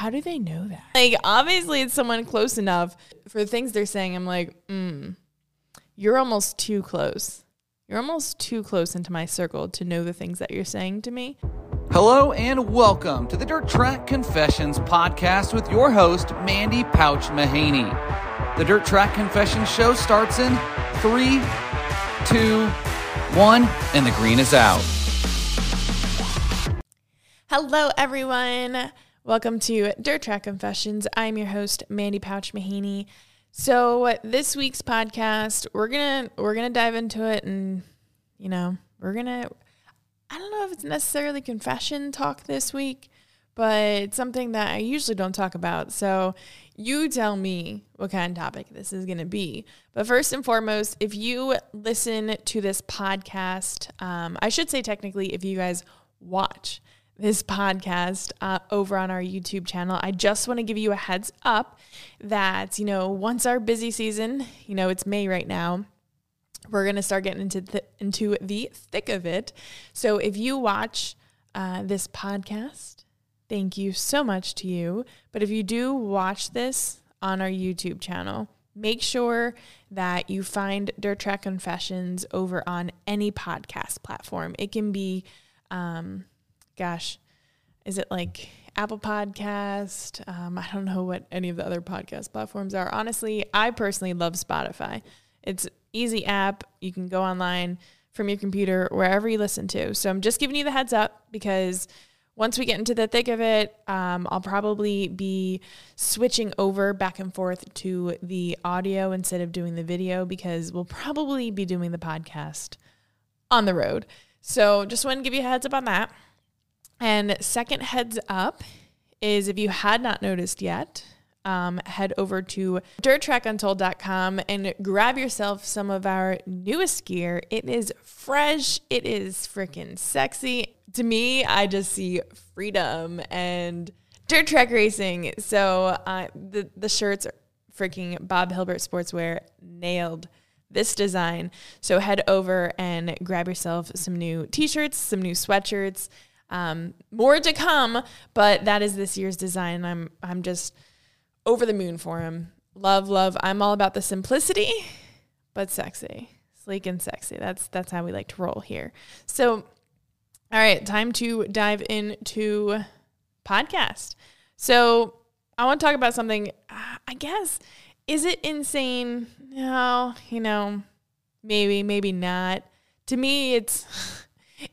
how do they know that? Like, obviously, it's someone close enough for the things they're saying. I'm like, mm, you're almost too close. You're almost too close into my circle to know the things that you're saying to me. Hello and welcome to the Dirt Track Confessions podcast with your host, Mandy Pouch Mahaney. The Dirt Track Confessions show starts in three, two, one, and the green is out. Hello, everyone. Welcome to Dirt Track Confessions. I'm your host, Mandy Pouch Mahaney. So this week's podcast, we're gonna we're gonna dive into it, and you know, we're gonna. I don't know if it's necessarily confession talk this week, but it's something that I usually don't talk about. So you tell me what kind of topic this is going to be. But first and foremost, if you listen to this podcast, um, I should say technically, if you guys watch this podcast uh, over on our YouTube channel. I just want to give you a heads up that, you know, once our busy season, you know, it's May right now, we're going to start getting into the, into the thick of it. So if you watch uh, this podcast, thank you so much to you. But if you do watch this on our YouTube channel, make sure that you find Dirt Track Confessions over on any podcast platform. It can be, um, gosh, is it like Apple Podcast? Um, I don't know what any of the other podcast platforms are. Honestly, I personally love Spotify. It's easy app. You can go online from your computer wherever you listen to. So I'm just giving you the heads up because once we get into the thick of it, um, I'll probably be switching over back and forth to the audio instead of doing the video because we'll probably be doing the podcast on the road. So just want to give you a heads up on that. And second heads up is if you had not noticed yet, um, head over to dirttrackuntold.com and grab yourself some of our newest gear. It is fresh, it is freaking sexy. To me, I just see freedom and dirt track racing. So uh, the, the shirts are freaking Bob Hilbert Sportswear nailed this design. So head over and grab yourself some new t shirts, some new sweatshirts. Um, more to come, but that is this year's design. I'm I'm just over the moon for him. Love, love. I'm all about the simplicity, but sexy, sleek and sexy. That's that's how we like to roll here. So, all right, time to dive into podcast. So, I want to talk about something. I guess is it insane? No, you know, maybe, maybe not. To me, it's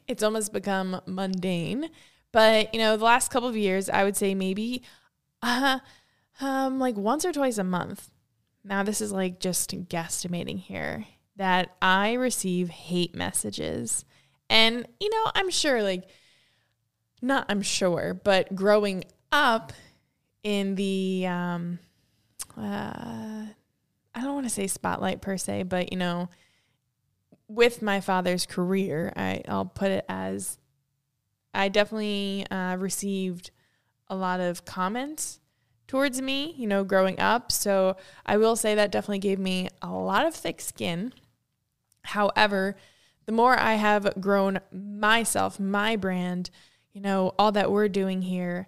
it's almost become mundane. But, you know, the last couple of years, I would say maybe uh, um, like once or twice a month. Now, this is like just guesstimating here that I receive hate messages. And, you know, I'm sure, like, not I'm sure, but growing up in the, um, uh, I don't want to say spotlight per se, but, you know, with my father's career, I, I'll put it as I definitely uh, received a lot of comments towards me, you know, growing up. So I will say that definitely gave me a lot of thick skin. However, the more I have grown myself, my brand, you know, all that we're doing here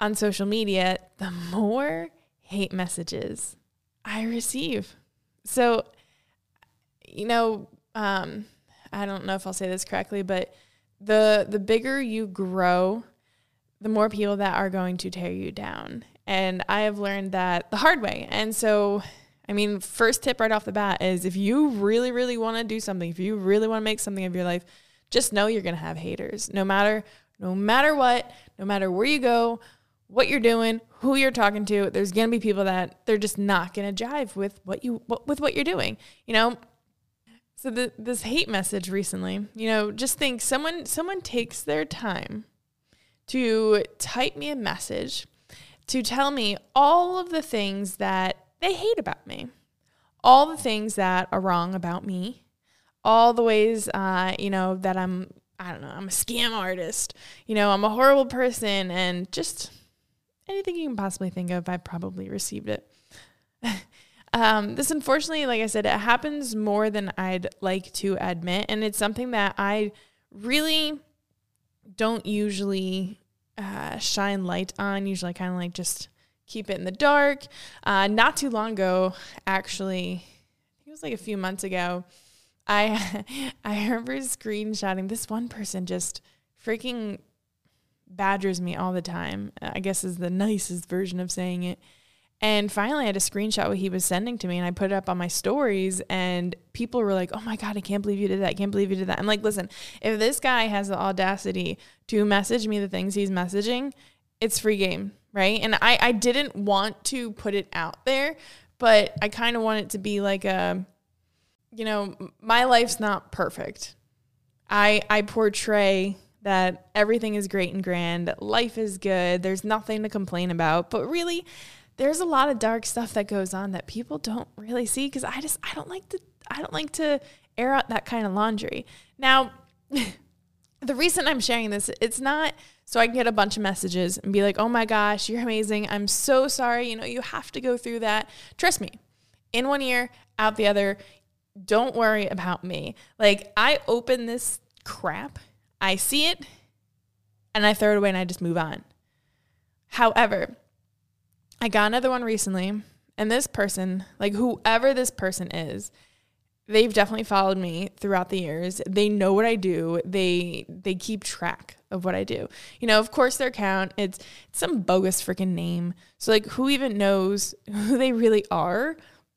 on social media, the more hate messages I receive. So, you know, um, I don't know if I'll say this correctly, but the the bigger you grow, the more people that are going to tear you down. And I have learned that the hard way. And so, I mean, first tip right off the bat is if you really, really want to do something, if you really want to make something of your life, just know you're going to have haters. No matter no matter what, no matter where you go, what you're doing, who you're talking to, there's going to be people that they're just not going to jive with what you with what you're doing. You know, so the, this hate message recently, you know, just think someone someone takes their time to type me a message to tell me all of the things that they hate about me, all the things that are wrong about me, all the ways, uh, you know, that I'm, I don't know, I'm a scam artist, you know, I'm a horrible person, and just anything you can possibly think of, I've probably received it. Um, this unfortunately, like I said, it happens more than I'd like to admit. And it's something that I really don't usually uh, shine light on. Usually, kind of like just keep it in the dark. Uh, not too long ago, actually, it was like a few months ago. I I remember screenshotting this one person just freaking badgers me all the time. I guess is the nicest version of saying it. And finally, I had a screenshot what he was sending to me, and I put it up on my stories. And people were like, "Oh my god, I can't believe you did that! I can't believe you did that!" I'm like, "Listen, if this guy has the audacity to message me the things he's messaging, it's free game, right?" And I I didn't want to put it out there, but I kind of want it to be like a, you know, my life's not perfect. I I portray that everything is great and grand, life is good, there's nothing to complain about, but really there's a lot of dark stuff that goes on that people don't really see because I just I don't like to I don't like to air out that kind of laundry. Now, the reason I'm sharing this, it's not so I can get a bunch of messages and be like, "Oh my gosh, you're amazing. I'm so sorry. You know, you have to go through that." Trust me. In one ear, out the other. Don't worry about me. Like I open this crap, I see it, and I throw it away and I just move on. However, I got another one recently, and this person, like whoever this person is, they've definitely followed me throughout the years. They know what I do. They they keep track of what I do. You know, of course their account, it's, it's some bogus freaking name. So like who even knows who they really are?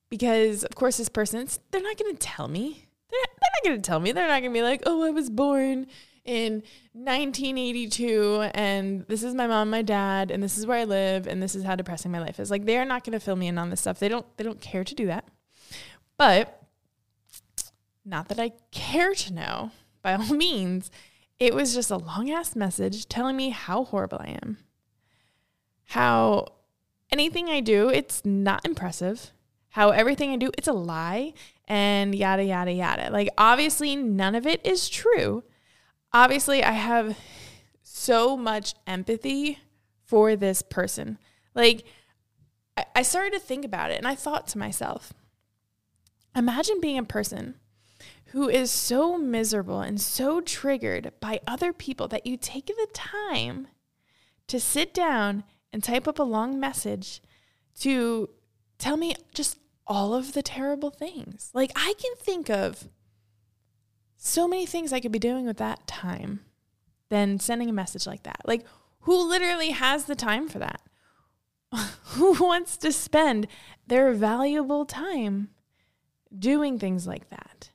Because of course this person's they're not to tell me. They're, they're not to tell me. They're not to be like, "Oh, I was born in 1982 and this is my mom my dad and this is where i live and this is how depressing my life is. Like they're not going to fill me in on this stuff. They don't they don't care to do that. But not that i care to know. By all means. It was just a long ass message telling me how horrible i am. How anything i do it's not impressive. How everything i do it's a lie and yada yada yada. Like obviously none of it is true obviously I have so much empathy for this person. Like, I started to think about it and I thought to myself, imagine being a person who is so miserable and so triggered by other people that you take the time to sit down and type up a long message to tell me just all of the terrible things. Like, I can think of so many things I could be doing with that time than sending a message like that. Like, who literally has the time for that? who wants to spend their valuable time doing things like that?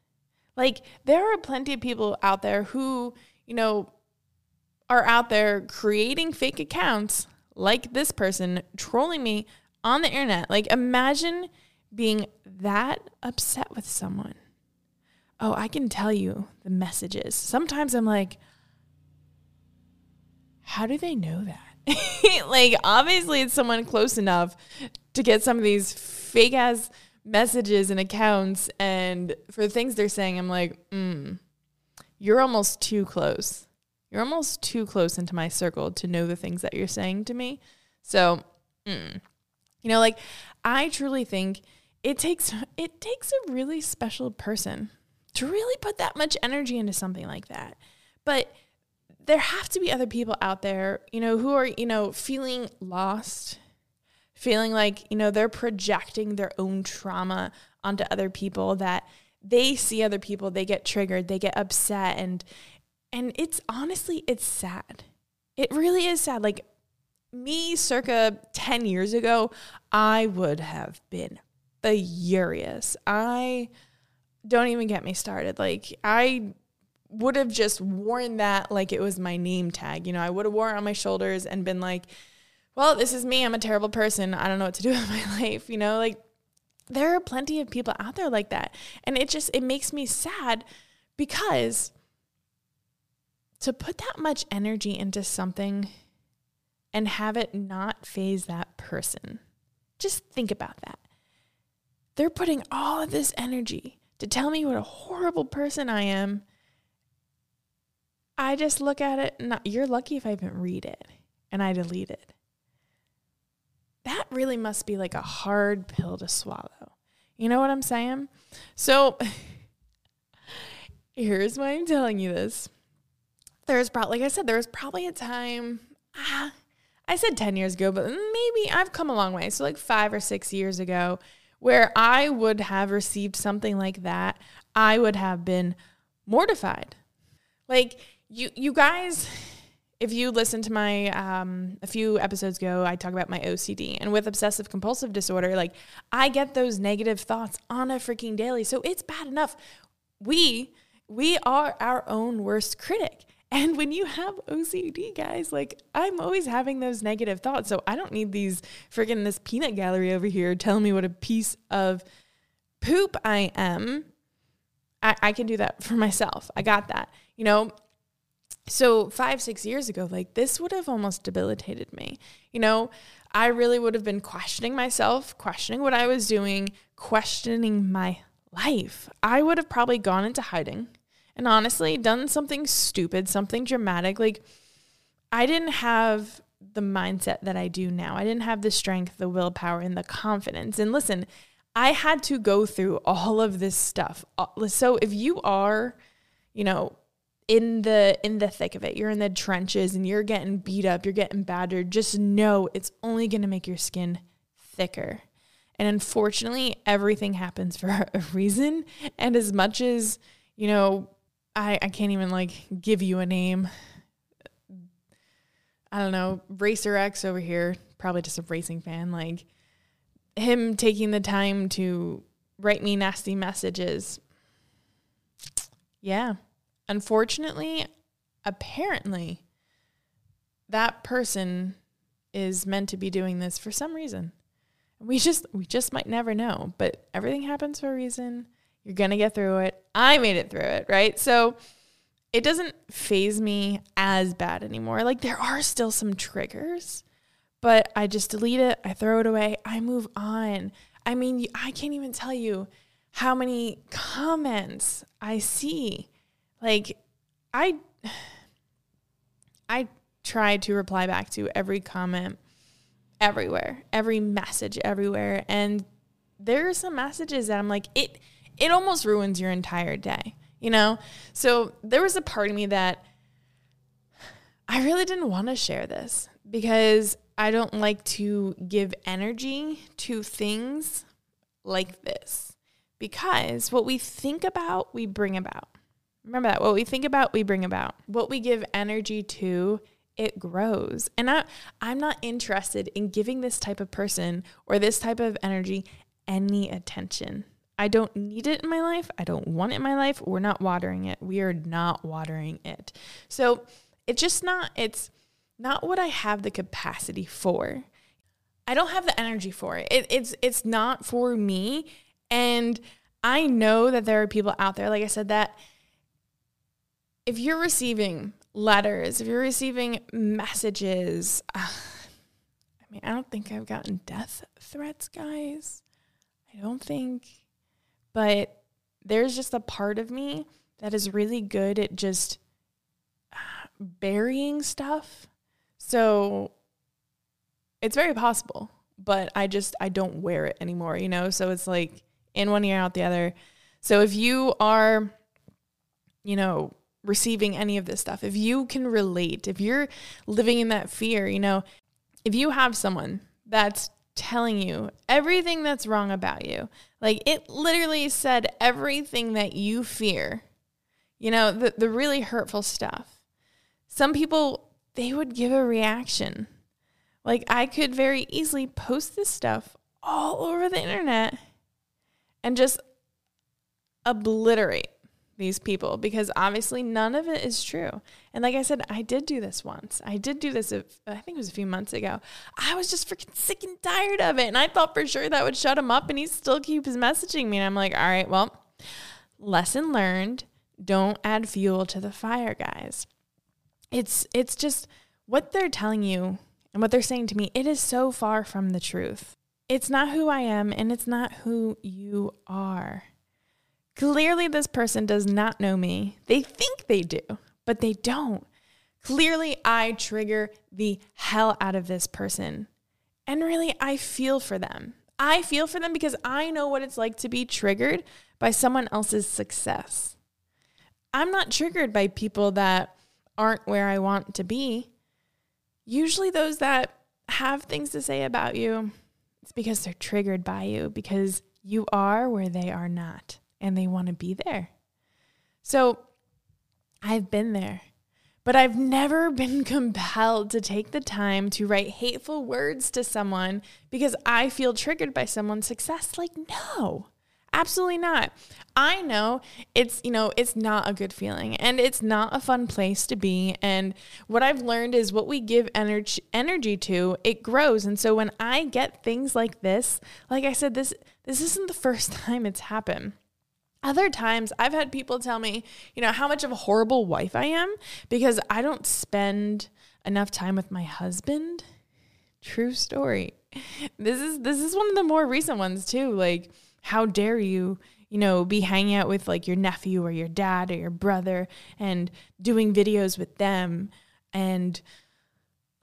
Like, there are plenty of people out there who, you know, are out there creating fake accounts like this person trolling me on the internet. Like, imagine being that upset with someone oh, I can tell you the messages. Sometimes I'm like, how do they know that? like, obviously, it's someone close enough to get some of these fake ass messages and accounts. And for the things they're saying, I'm like, mm, you're almost too close. You're almost too close into my circle to know the things that you're saying to me. So, mm. you know, like, I truly think it takes it takes a really special person to really put that much energy into something like that. But there have to be other people out there, you know, who are, you know, feeling lost, feeling like, you know, they're projecting their own trauma onto other people that they see other people, they get triggered, they get upset and and it's honestly it's sad. It really is sad. Like me circa 10 years ago, I would have been furious. I don't even get me started. Like I would have just worn that like it was my name tag. You know, I would have worn it on my shoulders and been like, well, this is me. I'm a terrible person. I don't know what to do with my life. You know, like there are plenty of people out there like that. And it just, it makes me sad because to put that much energy into something and have it not faze that person, just think about that. They're putting all of this energy to tell me what a horrible person I am, I just look at it and you're lucky if I even read it and I delete it. That really must be like a hard pill to swallow. You know what I'm saying? So here's why I'm telling you this. There's probably, like I said, there was probably a time ah, I said 10 years ago, but maybe I've come a long way. So, like five or six years ago, where I would have received something like that, I would have been mortified. Like, you, you guys, if you listen to my um, a few episodes ago, I talk about my OCD and with obsessive compulsive disorder, like I get those negative thoughts on a freaking daily. So it's bad enough. We we are our own worst critic. And when you have OCD, guys, like I'm always having those negative thoughts. So I don't need these freaking this peanut gallery over here telling me what a piece of poop I am. I, I can do that for myself. I got that. You know, so five, six years ago, like this would have almost debilitated me. You know, I really would have been questioning myself, questioning what I was doing, questioning my life. I would have probably gone into hiding and honestly done something stupid, something dramatic. Like, I didn't have the mindset that I do now. I didn't have the strength, the willpower, and the confidence. And listen, I had to go through all of this stuff. So if you are, you know, in the in the thick of it, you're in the trenches and you're getting beat up, you're getting battered, just know it's only going to make your skin thicker. And unfortunately, everything happens for a reason. And as much as, you know, I, I can't even like give you a name. I don't know, Racer X over here, probably just a racing fan, like him taking the time to write me nasty messages. Yeah. Unfortunately, apparently, that person is meant to be doing this for some reason. We just we just might never know, but everything happens for a reason. You're going to get through it. I made it through it, right? So it doesn't faze me as bad anymore. Like there are still some triggers, but I just delete it, I throw it away, I move on. I mean, I can't even tell you how many comments I see. Like I I try to reply back to every comment everywhere, every message everywhere and there are some messages that I'm like it it almost ruins your entire day, you know? So there was a part of me that I really didn't want to share this because I don't like to give energy to things like this. Because what we think about, we bring about. Remember that. What we think about, we bring about. What we give energy to, it grows. And I, I'm not interested in giving this type of person or this type of energy any attention. I don't need it in my life. I don't want it in my life. We're not watering it. We are not watering it. So it's just not, it's not what I have the capacity for. I don't have the energy for it. it it's it's not for me. And I know that there are people out there, like I said, that if you're receiving letters, if you're receiving messages, uh, I mean, I don't think I've gotten death threats, guys. I don't think but there's just a part of me that is really good at just burying stuff. So it's very possible, but I just I don't wear it anymore, you know? So it's like in one ear out the other. So if you are you know, receiving any of this stuff, if you can relate, if you're living in that fear, you know, if you have someone that's telling you everything that's wrong about you. Like it literally said everything that you fear. You know, the the really hurtful stuff. Some people they would give a reaction. Like I could very easily post this stuff all over the internet and just obliterate these people because obviously none of it is true. And like I said, I did do this once. I did do this, I think it was a few months ago. I was just freaking sick and tired of it. And I thought for sure that would shut him up and he still keeps messaging me. And I'm like, all right, well, lesson learned. Don't add fuel to the fire, guys. It's it's just what they're telling you and what they're saying to me, it is so far from the truth. It's not who I am and it's not who you are. Clearly, this person does not know me. They think they do, but they don't. Clearly, I trigger the hell out of this person. And really, I feel for them. I feel for them because I know what it's like to be triggered by someone else's success. I'm not triggered by people that aren't where I want to be. usually those that have things to say about you, it's because they're triggered by you because you are where they are not and they want to be there. So I've been there, but I've never been compelled to take the time to write hateful words to someone because I feel triggered by someone's success. Like, no. Absolutely not. I know it's, you know, it's not a good feeling and it's not a fun place to be. And what I've learned is what we give energy energy to, it grows. And so when I get things like this, like I said, this this isn't the first time it's happened. Other times I've had people tell me, you know, how much of a horrible wife I am because I don't spend enough time with my husband. True story. This is this is one of the more recent ones too. Like how dare you, you know, be hanging out with like your nephew or your dad or your brother and doing videos with them and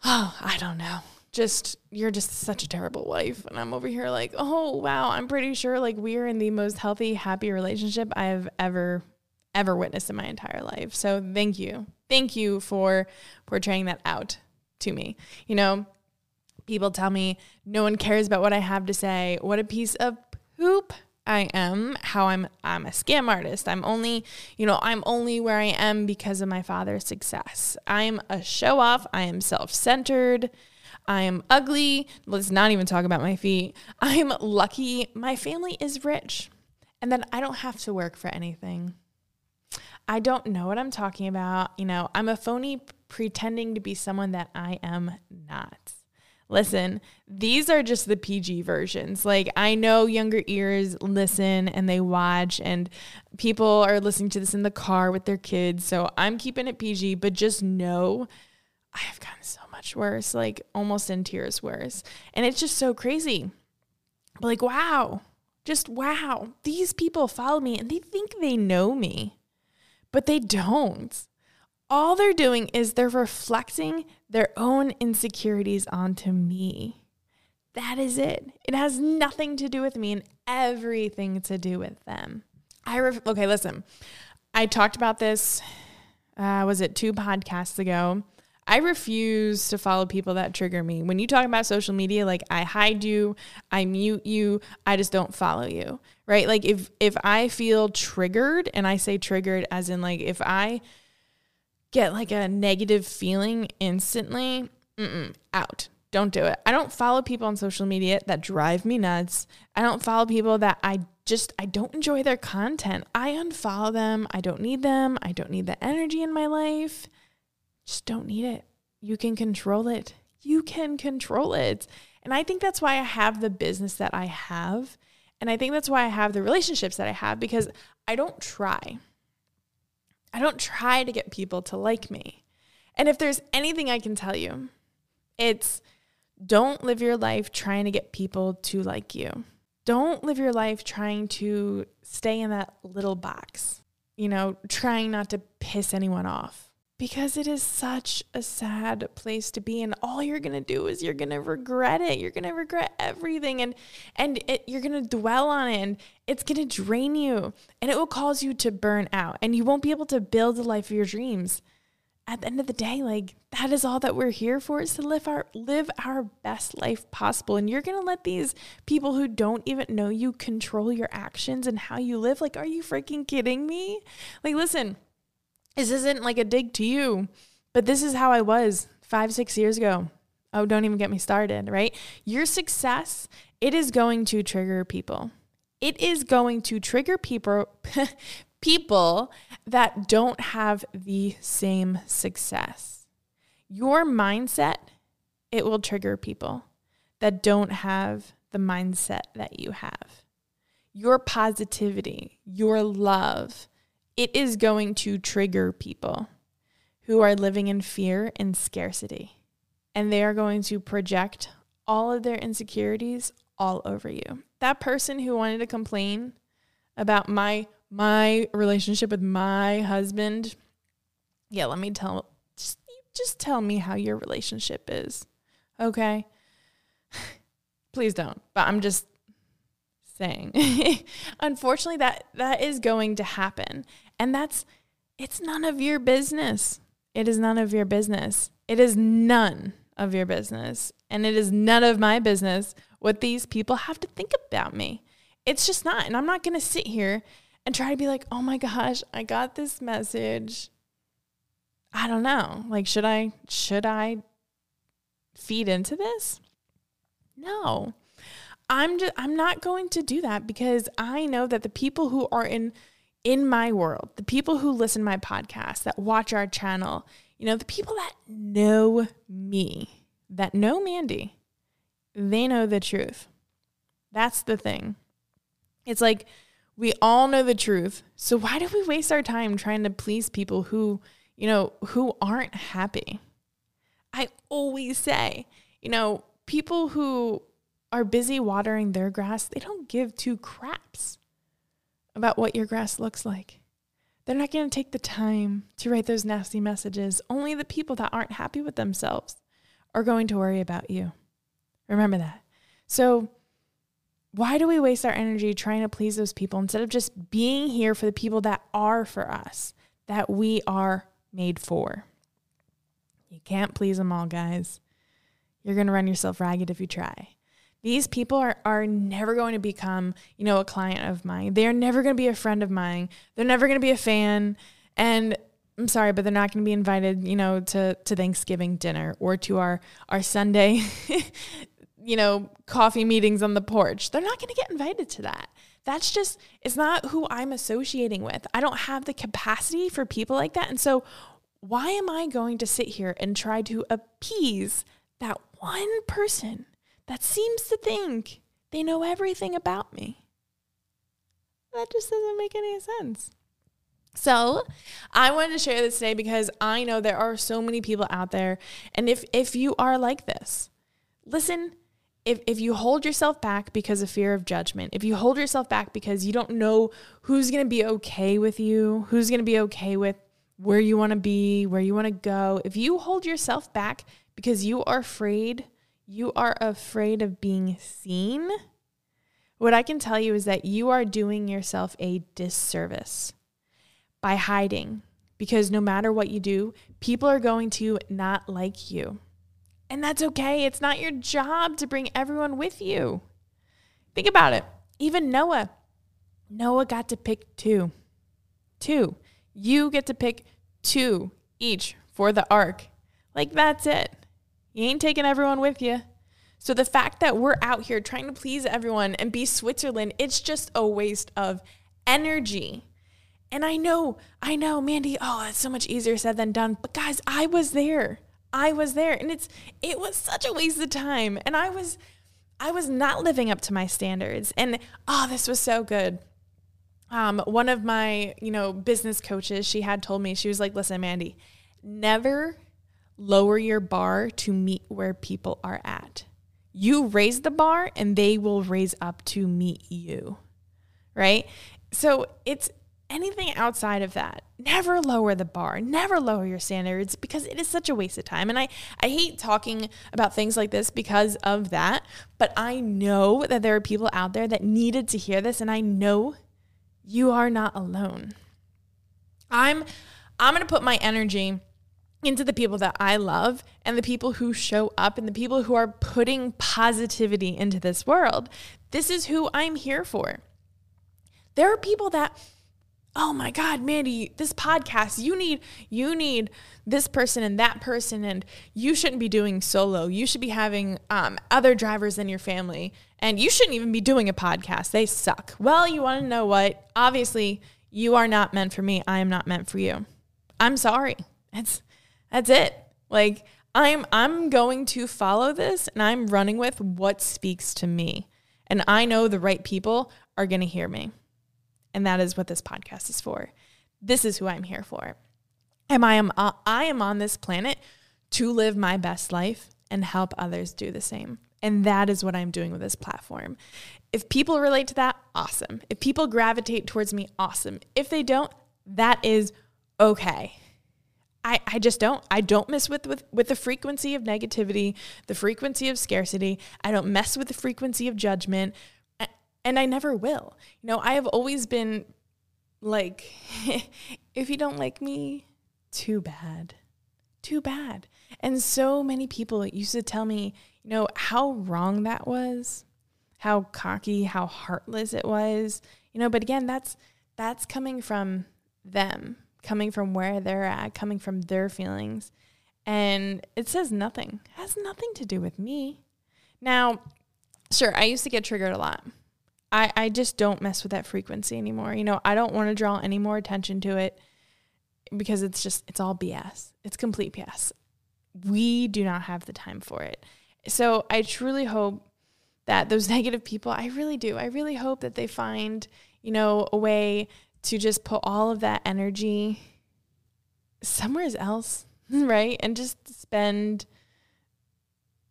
oh, I don't know. Just you're just such a terrible wife and I'm over here like, "Oh, wow, I'm pretty sure like we're in the most healthy, happy relationship I've ever ever witnessed in my entire life." So, thank you. Thank you for portraying that out to me. You know, people tell me no one cares about what I have to say. What a piece of poop I am, how I'm I'm a scam artist. I'm only, you know, I'm only where I am because of my father's success. I'm a show off. I am self-centered. I am ugly. Let's not even talk about my feet. I'm lucky. My family is rich. And then I don't have to work for anything. I don't know what I'm talking about. You know, I'm a phony pretending to be someone that I am not listen, these are just the PG versions. Like, I know younger ears listen and they watch, and people are listening to this in the car with their kids. So I'm keeping it PG, but just know I have gotten so much worse, like almost in tears worse. And it's just so crazy. But like, wow, just wow. These people follow me and they think they know me, but they don't all they're doing is they're reflecting their own insecurities onto me. That is it. It has nothing to do with me and everything to do with them. I ref- okay, listen. I talked about this. Uh, was it two podcasts ago? I refuse to follow people that trigger me. When you talk about social media, like I hide you, I mute you, I just don't follow you. Right? Like if if I feel triggered, and I say triggered as in like if I get like a negative feeling instantly, out. Don't do it. I don't follow people on social media that drive me nuts. I don't follow people that I just I don't enjoy their content. I unfollow them. I don't need them. I don't need the energy in my life. Just don't need it. You can control it. You can control it. And I think that's why I have the business that I have. And I think that's why I have the relationships that I have because I don't try. I don't try to get people to like me. And if there's anything I can tell you, it's don't live your life trying to get people to like you. Don't live your life trying to stay in that little box, you know, trying not to piss anyone off because it is such a sad place to be and all you're going to do is you're going to regret it. You're going to regret everything and and it, you're going to dwell on it and it's going to drain you and it will cause you to burn out and you won't be able to build the life of your dreams. At the end of the day like that is all that we're here for is to live our live our best life possible and you're going to let these people who don't even know you control your actions and how you live. Like are you freaking kidding me? Like listen this isn't like a dig to you, but this is how I was five, six years ago. Oh, don't even get me started, right? Your success, it is going to trigger people. It is going to trigger people people that don't have the same success. Your mindset, it will trigger people that don't have the mindset that you have. Your positivity, your love, it is going to trigger people who are living in fear and scarcity. And they are going to project all of their insecurities all over you. That person who wanted to complain about my my relationship with my husband, yeah, let me tell just, just tell me how your relationship is. Okay? Please don't. But I'm just saying. Unfortunately, that that is going to happen. And that's it's none of your business. It is none of your business. It is none of your business. And it is none of my business what these people have to think about me. It's just not. And I'm not going to sit here and try to be like, oh my gosh, I got this message. I don't know. Like, should I, should I feed into this? No. I'm just I'm not going to do that because I know that the people who are in in my world, the people who listen to my podcast, that watch our channel, you know, the people that know me, that know Mandy, they know the truth. That's the thing. It's like we all know the truth. So why do we waste our time trying to please people who, you know, who aren't happy? I always say, you know, people who are busy watering their grass, they don't give two craps about what your grass looks like. They're not going to take the time to write those nasty messages. Only the people that aren't happy with themselves are going to worry about you. Remember that. So, why do we waste our energy trying to please those people instead of just being here for the people that are for us, that we are made for? You can't please them all, guys. You're going to run yourself ragged if you try. These people are, are never going to become, you know, a client of mine. They're never going to be a friend of mine. They're never going to be a fan. And I'm sorry, but they're not going to be invited, you know, to, to Thanksgiving dinner or to our, our Sunday, you know, coffee meetings on the porch. They're not going to get invited to that. That's just, it's not who I'm associating with. I don't have the capacity for people like that. And so, why am I going to sit here and try to appease that one person that seems to think they know everything about me. That just doesn't make any sense. So, I wanted to share this today because I know there are so many people out there and if if you are like this, listen, if if you hold yourself back because of fear of judgment, if you hold yourself back because you don't know who's going to be okay with you, who's going to be okay with where you want to be, where you want to go, if you hold yourself back because you are afraid you are afraid of being seen, what I can tell you is that you are doing yourself a disservice by hiding because no matter what you do, people are going to not like you. And that's okay. It's not your job to bring everyone with you. Think about it. Even Noah, Noah got to pick two. Two. You get to pick two each for the ark. Like, that's it. You ain't taking everyone with you. So the fact that we're out here trying to please everyone and be Switzerland, it's just a waste of energy. And I know, I know, Mandy, oh, it's so much easier said than done. But guys, I was there. I was there. And it's it was such a waste of time. And I was I was not living up to my standards. And oh, this was so good. Um, one of my, you know, business coaches, she had told me, she was like, listen, Mandy, never lower your bar to meet where people are at. You raise the bar and they will raise up to meet you. Right? So it's anything outside of that. Never lower the bar, never lower your standards because it is such a waste of time. And I, I hate talking about things like this because of that, but I know that there are people out there that needed to hear this, and I know you are not alone. I'm I'm gonna put my energy into the people that I love and the people who show up and the people who are putting positivity into this world. This is who I'm here for. There are people that oh my god mandy this podcast you need you need this person and that person and you shouldn't be doing solo. You should be having um, other drivers in your family and you shouldn't even be doing a podcast. They suck. Well you want to know what? Obviously you are not meant for me. I am not meant for you. I'm sorry. It's that's it. Like I'm I'm going to follow this and I'm running with what speaks to me. And I know the right people are going to hear me. And that is what this podcast is for. This is who I'm here for. Am I am uh, I am on this planet to live my best life and help others do the same. And that is what I'm doing with this platform. If people relate to that, awesome. If people gravitate towards me, awesome. If they don't, that is okay. I, I just don't. I don't mess with, with with the frequency of negativity, the frequency of scarcity. I don't mess with the frequency of judgment, and I never will. You know, I have always been like, if you don't like me, too bad. too bad. And so many people used to tell me, you know, how wrong that was, how cocky, how heartless it was. You know, but again, that's that's coming from them, coming from where they're at, coming from their feelings. And it says nothing. It has nothing to do with me. Now, sure, I used to get triggered a lot. I, I just don't mess with that frequency anymore. You know, I don't want to draw any more attention to it because it's just, it's all BS. It's complete BS. We do not have the time for it. So I truly hope that those negative people, I really do. I really hope that they find, you know, a way to just put all of that energy somewhere else, right? And just spend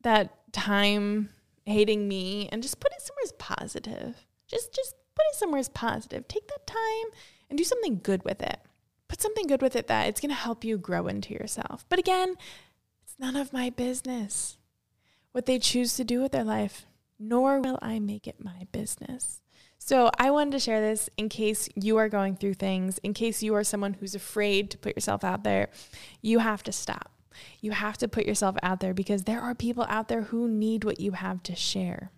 that time hating me and just put it somewhere positive. Just just put it somewhere positive. Take that time and do something good with it. Put something good with it that it's going to help you grow into yourself. But again, it's none of my business what they choose to do with their life, nor will I make it my business. So, I wanted to share this in case you are going through things, in case you are someone who's afraid to put yourself out there. You have to stop. You have to put yourself out there because there are people out there who need what you have to share.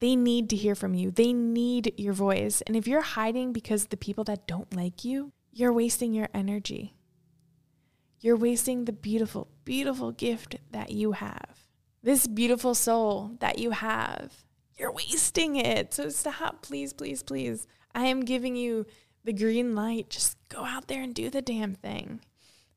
They need to hear from you. They need your voice. And if you're hiding because the people that don't like you, you're wasting your energy. You're wasting the beautiful, beautiful gift that you have. This beautiful soul that you have. You're wasting it. So stop, please, please, please. I am giving you the green light. Just go out there and do the damn thing.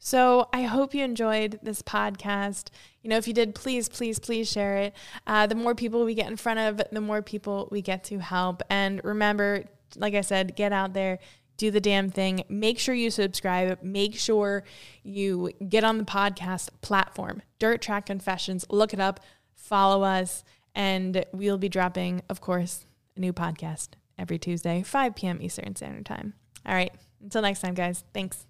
So I hope you enjoyed this podcast. You know, if you did, please, please, please share it. Uh, the more people we get in front of, the more people we get to help. And remember, like I said, get out there, do the damn thing. Make sure you subscribe. Make sure you get on the podcast platform, Dirt Track Confessions. Look it up, follow us, and we'll be dropping, of course, a new podcast every Tuesday, 5 p.m. Eastern Standard Time. All right. Until next time, guys. Thanks.